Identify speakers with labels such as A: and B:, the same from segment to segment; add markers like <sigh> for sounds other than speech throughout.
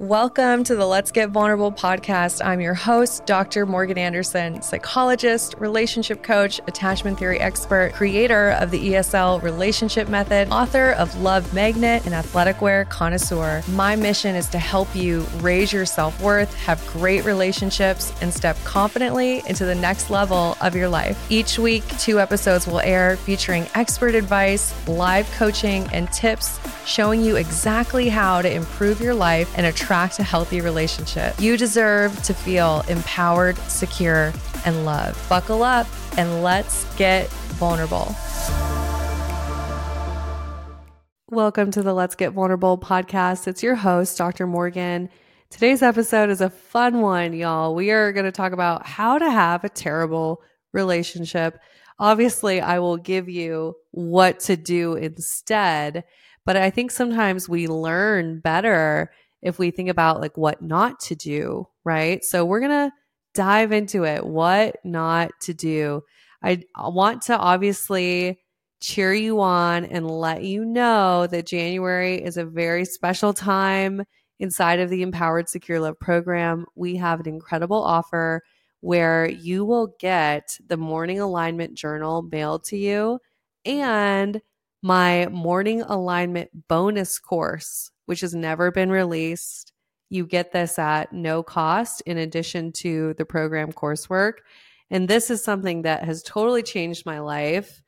A: Welcome to the Let's Get Vulnerable podcast. I'm your host, Dr. Morgan Anderson, psychologist, relationship coach, attachment theory expert, creator of the ESL relationship method, author of Love Magnet, and athletic wear connoisseur. My mission is to help you raise your self worth, have great relationships, and step confidently into the next level of your life. Each week, two episodes will air featuring expert advice, live coaching, and tips showing you exactly how to improve your life and attract a healthy relationship. You deserve to feel empowered, secure, and loved. Buckle up and let's get vulnerable. Welcome to the Let's Get Vulnerable podcast. It's your host, Dr. Morgan. Today's episode is a fun one, y'all. We are going to talk about how to have a terrible relationship. Obviously, I will give you what to do instead. But I think sometimes we learn better if we think about like what not to do, right? So we're going to dive into it. What not to do. I want to obviously cheer you on and let you know that January is a very special time inside of the Empowered Secure Love program. We have an incredible offer where you will get the morning alignment journal mailed to you and my morning alignment bonus course, which has never been released. You get this at no cost in addition to the program coursework. And this is something that has totally changed my life.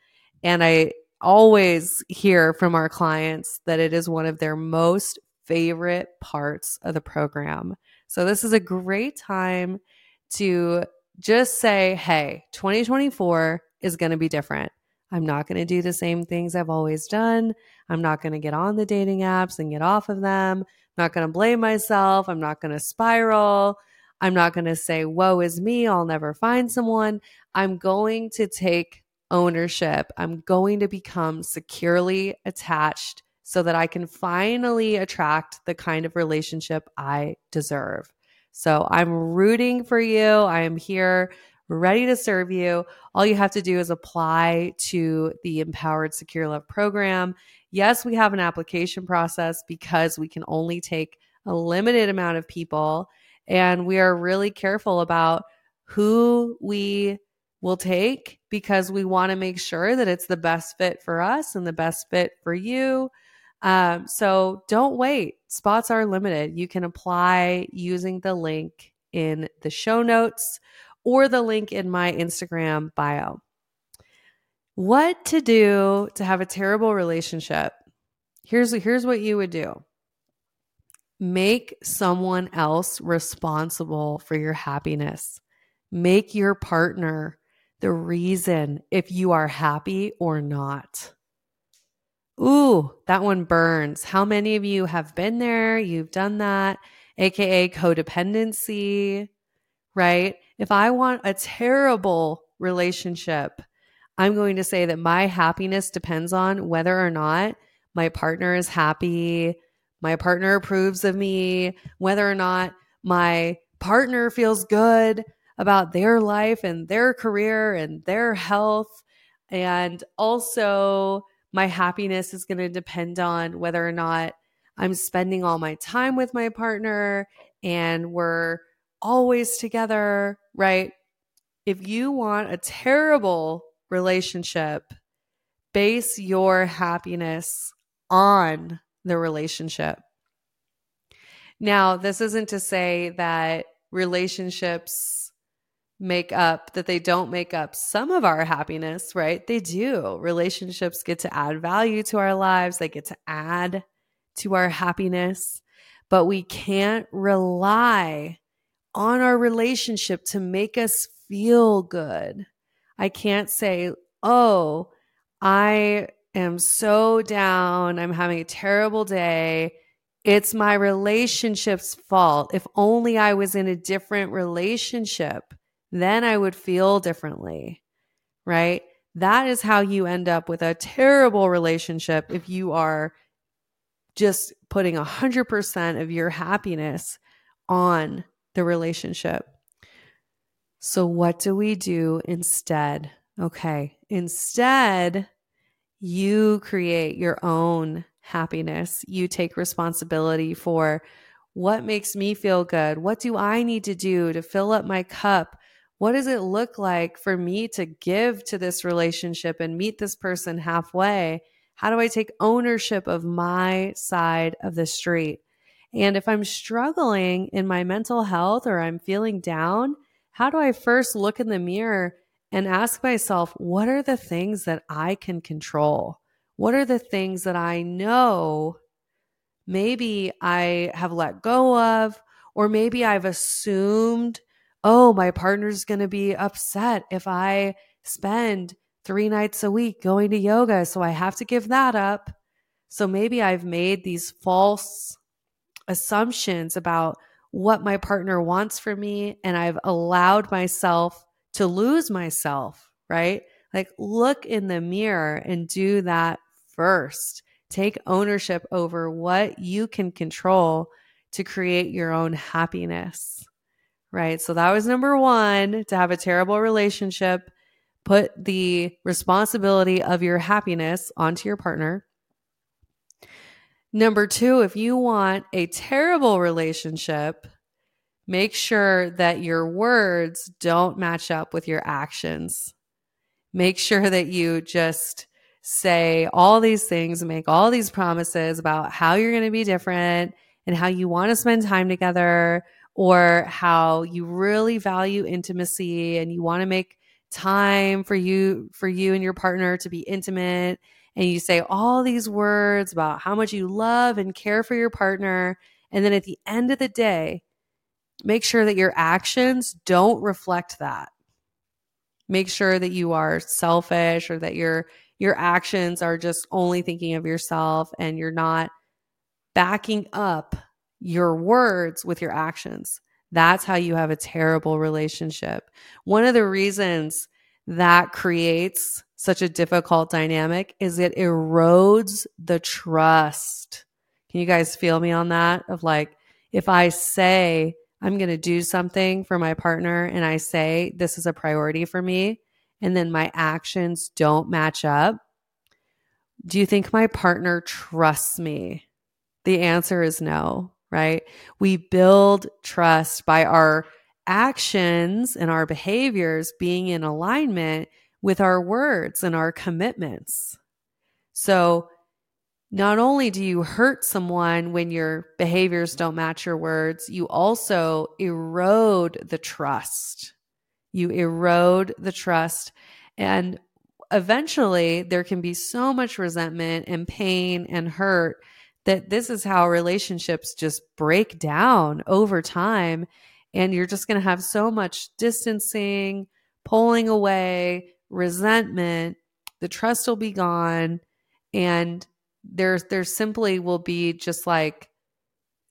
A: And I always hear from our clients that it is one of their most favorite parts of the program. So, this is a great time to just say, hey, 2024 is going to be different. I'm not going to do the same things I've always done. I'm not going to get on the dating apps and get off of them. I'm not going to blame myself. I'm not going to spiral. I'm not going to say, woe is me. I'll never find someone. I'm going to take ownership. I'm going to become securely attached so that I can finally attract the kind of relationship I deserve. So I'm rooting for you. I am here ready to serve you. All you have to do is apply to the Empowered Secure Love program. Yes, we have an application process because we can only take a limited amount of people, and we are really careful about who we will take because we want to make sure that it's the best fit for us and the best fit for you. Um, so don't wait. Spots are limited. You can apply using the link in the show notes or the link in my Instagram bio. What to do to have a terrible relationship? Here's here's what you would do. Make someone else responsible for your happiness. Make your partner the reason if you are happy or not. Ooh, that one burns. How many of you have been there? You've done that, aka codependency, right? If I want a terrible relationship, I'm going to say that my happiness depends on whether or not my partner is happy, my partner approves of me, whether or not my partner feels good about their life and their career and their health. And also, my happiness is going to depend on whether or not I'm spending all my time with my partner and we're always together, right? If you want a terrible relationship, base your happiness on the relationship. Now, this isn't to say that relationships make up, that they don't make up some of our happiness, right? They do. Relationships get to add value to our lives, they get to add to our happiness, but we can't rely on our relationship to make us feel good. I can't say, oh, I am so down. I'm having a terrible day. It's my relationship's fault. If only I was in a different relationship, then I would feel differently, right? That is how you end up with a terrible relationship if you are just putting 100% of your happiness on the relationship. So, what do we do instead? Okay, instead, you create your own happiness. You take responsibility for What makes me feel good? What do I need to do to fill up my cup? What does it look like for me to give to this relationship and meet this person halfway? How do I take ownership of my side of the street? And if I'm struggling in my mental health or I'm feeling down, how do I first look in the mirror and ask myself, what are the things that I can control? What are the things that I know maybe I have let go of, or maybe I've assumed, oh, my partner's going to be upset if I spend three nights a week going to yoga. So I have to give that up. So maybe I've made these false assumptions about what my partner wants from me, and I've allowed myself to lose myself, right? Like, look in the mirror and do that first. Take ownership over what you can control to create your own happiness, right? So that was number one to have a terrible relationship. Put the responsibility of your happiness onto your partner. Number two, if you want a terrible relationship, make sure that your words don't match up with your actions. Make sure that you just say all these things, make all these promises about how you're going to be different and how you want to spend time together or how you really value intimacy and you want to make time for you for you and your partner to be intimate and you say all these words about how much you love and care for your partner and then at the end of the day make sure that your actions don't reflect that make sure that you are selfish or that you're your actions are just only thinking of yourself and you're not backing up your words with your actions. That's how you have a terrible relationship. One of the reasons that creates such a difficult dynamic is it erodes the trust. Can you guys feel me on that? Of like, if I say I'm going to do something for my partner and I say this is a priority for me, and then my actions don't match up, do you think my partner trusts me? The answer is no, right? We build trust by our actions and our behaviors being in alignment with our words and our commitments. So, not only do you hurt someone when your behaviors don't match your words, you also erode the trust you erode the trust. And eventually, there can be so much resentment and pain and hurt that this is how relationships just break down over time. And you're just going to have so much distancing, pulling away, resentment. The trust will be gone. And there's there simply will be just like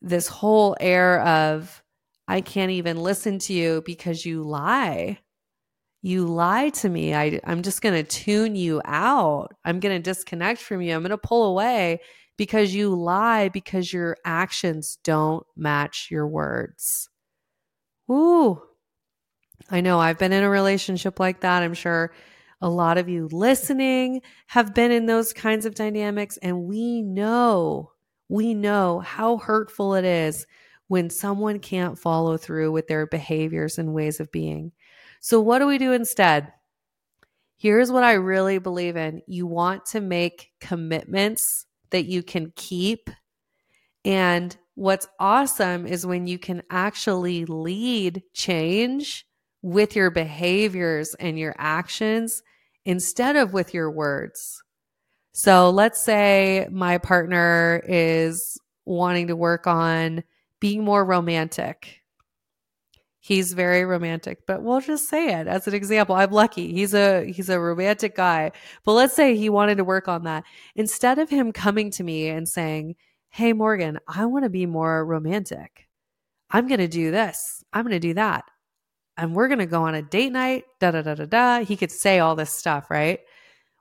A: this whole air of I can't even listen to you because you lie. You lie to me. I, I'm just going to tune you out. I'm going to disconnect from you. I'm going to pull away because you lie because your actions don't match your words. Ooh, I know I've been in a relationship like that. I'm sure a lot of you listening have been in those kinds of dynamics, and we know, we know how hurtful it is when someone can't follow through with their behaviors and ways of being. So, what do we do instead? Here's what I really believe in you want to make commitments that you can keep. And what's awesome is when you can actually lead change with your behaviors and your actions instead of with your words. So let's say my partner is wanting to work on being more romantic. He's very romantic, but we'll just say it as an example. I'm lucky. He's a he's a romantic guy. But let's say he wanted to work on that. Instead of him coming to me and saying, "Hey Morgan, I want to be more romantic. I'm going to do this. I'm going to do that. And we're going to go on a date night, da da da da da." He could say all this stuff, right?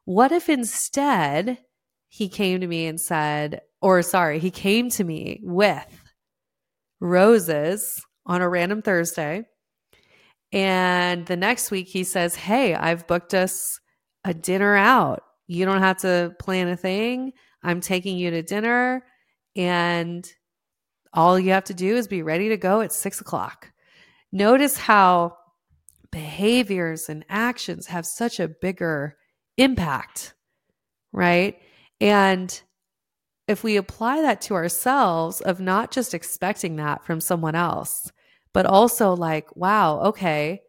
A: What if instead he came to me and said, or sorry, he came to me with roses on a random Thursday. And the next week he says, Hey, I've booked us a dinner out. You don't have to plan a thing. I'm taking you to dinner and All you have to do is be ready to go at six o'clock. Notice how behaviors and actions have such a bigger impact, right? And if we apply that to ourselves, of not just expecting that from someone else, but also like, wow, okay,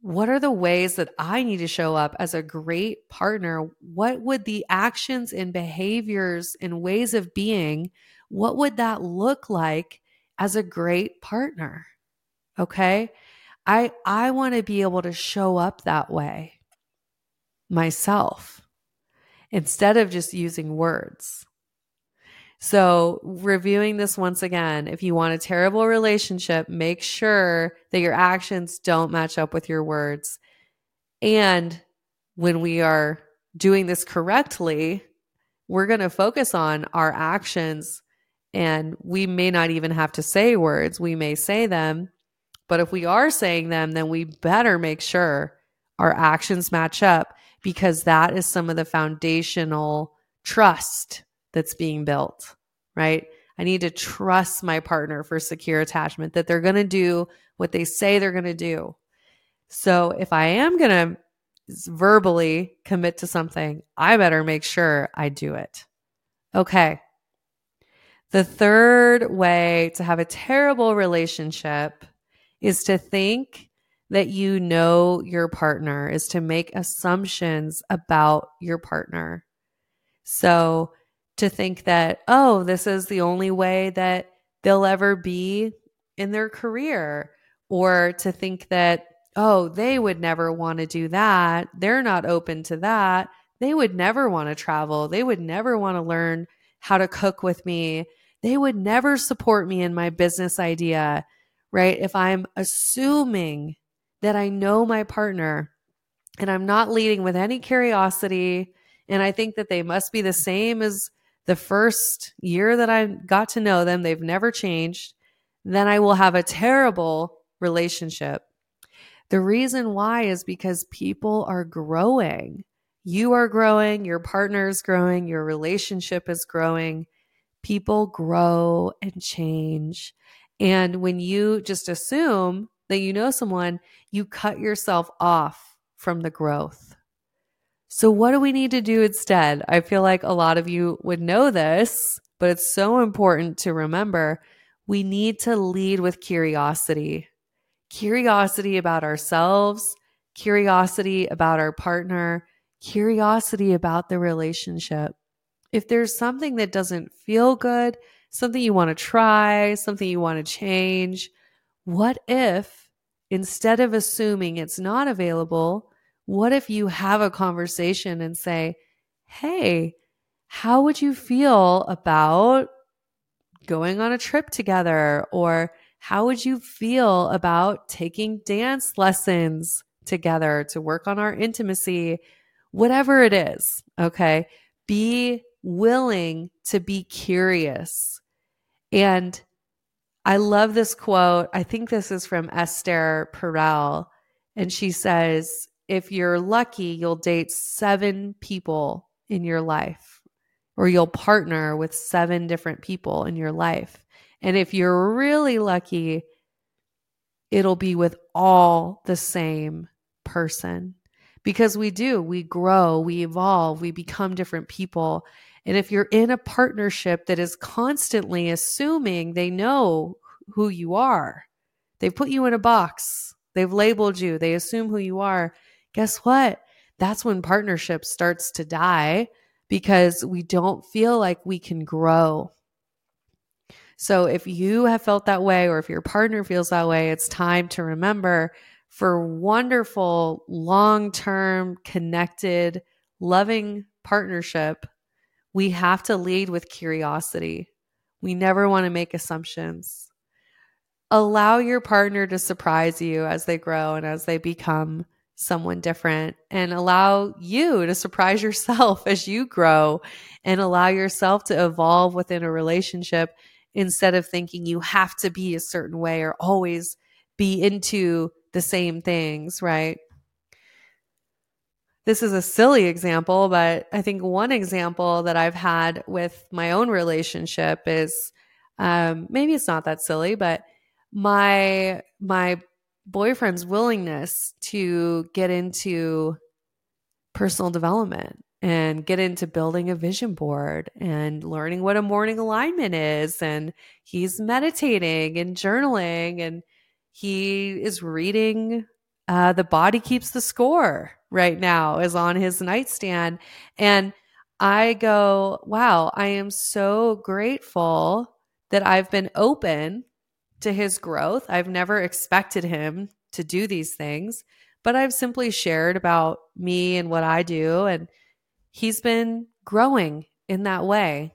A: what are the ways that I need to show up as a great partner? What would the actions and behaviors and ways of being, what would that look like as a great partner? Okay? I I want to be able to show up that way myself instead of just using words. So, reviewing this once again, if you want a terrible relationship, make sure that your actions don't match up with your words. And when we are doing this correctly, we're going to focus on our actions and we may not even have to say words. We may say them, but if we are saying them, then we better make sure our actions match up because that is some of the foundational trust that's being built, right? I need to trust my partner for secure attachment that they're going to do what they say they're going to do. So if I am going to verbally commit to something, I better make sure I do it. Okay. The third way to have a terrible relationship is to think that you know your partner, is to make assumptions about your partner. So to think that, oh, this is the only way that they'll ever be in their career, or to think that, oh, they would never want to do that. They're not open to that. They would never want to travel. They would never want to learn how to cook with me. They would never support me in my business idea, right? If I'm assuming that I know my partner and I'm not leading with any curiosity, and I think that they must be the same as the first year that I got to know them, they've never changed, then I will have a terrible relationship. The reason why is because people are growing. You are growing, your partner is growing, your relationship is growing. People grow and change. And when you just assume that you know someone, you cut yourself off from the growth. So, what do we need to do instead? I feel like a lot of you would know this, but it's so important to remember we need to lead with curiosity curiosity about ourselves, curiosity about our partner, curiosity about the relationship. If there's something that doesn't feel good, something you want to try, something you want to change, what if instead of assuming it's not available, what if you have a conversation and say, Hey, how would you feel about going on a trip together? Or how would you feel about taking dance lessons together to work on our intimacy? Whatever it is, okay? Be willing to be curious. And I love this quote. I think this is from Esther Perel. And she says, if you're lucky, you'll date seven people in your life, or you'll partner with seven different people in your life. And if you're really lucky, it'll be with all the same person. Because we do, we grow, we evolve, we become different people. And if you're in a partnership that is constantly assuming they know who you are, they've put you in a box, they've labeled you, they assume who you are, guess what? That's when partnership starts to die because we don't feel like we can grow. So if you have felt that way or if your partner feels that way, it's time to remember for wonderful, long term, connected, loving partnership, we have to lead with curiosity. We never want to make assumptions. Allow your partner to surprise you as they grow and as they become someone different and allow you to surprise yourself <laughs> as you grow and allow yourself to evolve within a relationship instead of thinking you have to be a certain way or always be into the same things, right? This is a silly example, but I think one example that I've had with my own relationship is Um, maybe it's not that silly, but my my boyfriend's willingness to get into personal development and get into building a vision board and learning what a morning alignment is. And he's meditating and journaling and he is reading uh, the body keeps the score right now is on his nightstand and i go wow i am so grateful that i've been open to his growth i've never expected him to do these things but i've simply shared about me and what i do and he's been growing in that way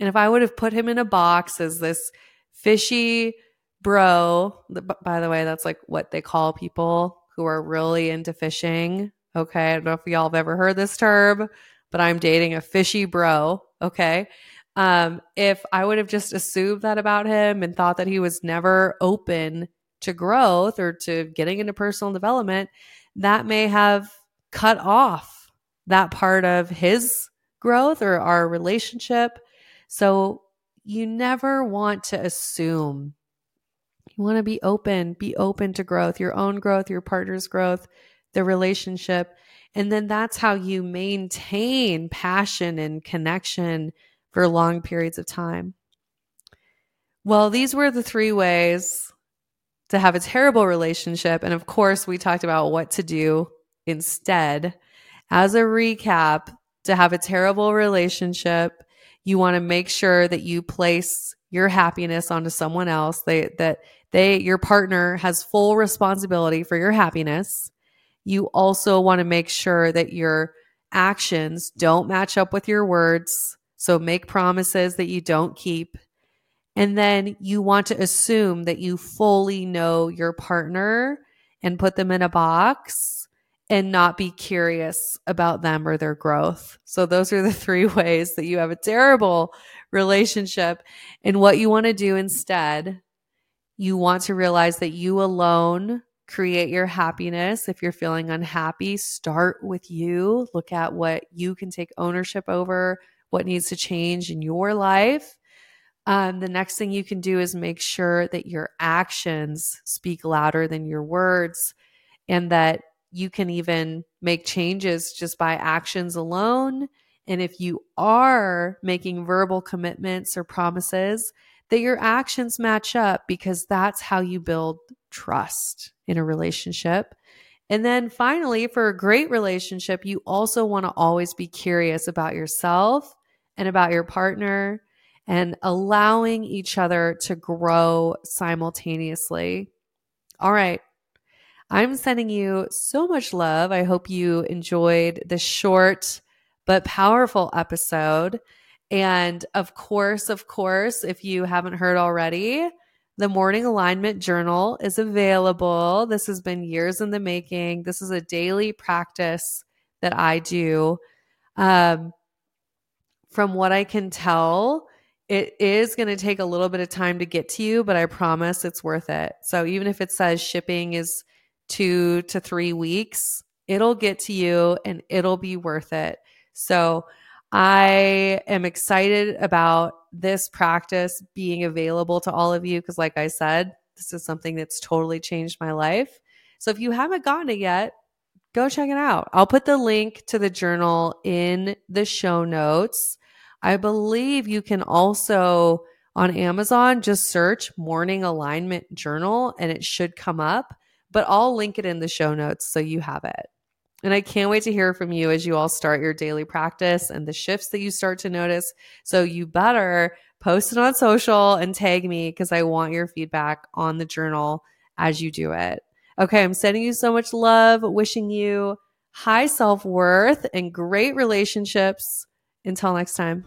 A: and if i would have put him in a box as this fishy bro by the way that's like what they call people who are really into fishing. Okay. I don't know if y'all have ever heard this term, but I'm dating a fishy bro. Okay. Um, if I would have just assumed that about him and thought that he was never open to growth or to getting into personal development, that may have cut off that part of his growth or our relationship. So you never want to assume you want to be open, be open to growth, your own growth, your partner's growth, the relationship. And then that's how you maintain passion and connection for long periods of time. Well, these were the three ways to have a terrible relationship. And of course, we talked about what to do instead. As a recap, to have a terrible relationship, you want to make sure that you place your happiness onto someone else. They, that they, your partner has full responsibility for your happiness. You also want to make sure that your actions don't match up with your words. So make promises that you don't keep. And then you want to assume that you fully know your partner and put them in a box and not be curious about them or their growth. So those are the <laughs> three ways that you have a terrible relationship. And what you want to do instead you want to realize that you alone create your happiness. If you're feeling unhappy, start with you. Look at what you can take ownership over, what needs to change in your life. Um, the next thing you can do is make sure that your actions speak louder than your words and that you can even make changes just by actions alone. And if you are making verbal commitments or promises, that your actions match up because that's how you build trust in a relationship. And then finally, for a great relationship, you also want to always be curious about yourself and about your partner and allowing each other to grow simultaneously. All right. I'm sending you so much love. I hope you enjoyed this short but powerful episode. And of course, of course, if you haven't heard already, the Morning Alignment Journal is available. This has been years in the making. This is a daily practice that I do. Um, from what I can tell, it is going to take a little bit of time to get to you, but I promise it's worth it. So even if it says shipping is two to three weeks, it'll get to you and it'll be worth it. So I am excited about this practice being available to all of you because, like I said, this is something that's totally changed my life. So if you haven't gotten it yet, go check it out. I'll put the link to the journal in the show notes. I believe you can also on Amazon just search Morning Alignment Journal and it should come up, but I'll link it in the show notes so you have it. And I can't wait to hear from you as you all start your daily practice and the shifts that you start to notice. So you better post it on social and tag me because I want your feedback on the journal as you do it. Okay, I'm sending you so much love, wishing you high self worth and great relationships. Until next time.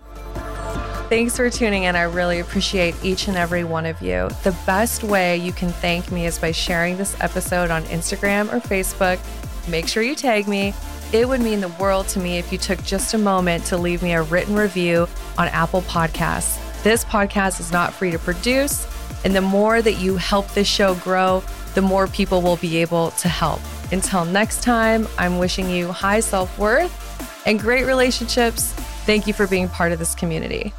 A: Thanks for tuning in. I really appreciate each and every one of you. The best way you can thank me is by sharing this episode on Instagram or Facebook make sure you tag me. It would mean the world to me if you took just a moment to leave me a written review on Apple Podcasts. This podcast is not free to produce, and the more that you help this show grow, the more people will be able to help. Until next time, I'm wishing you high self worth and great relationships. Thank you for being part of this community.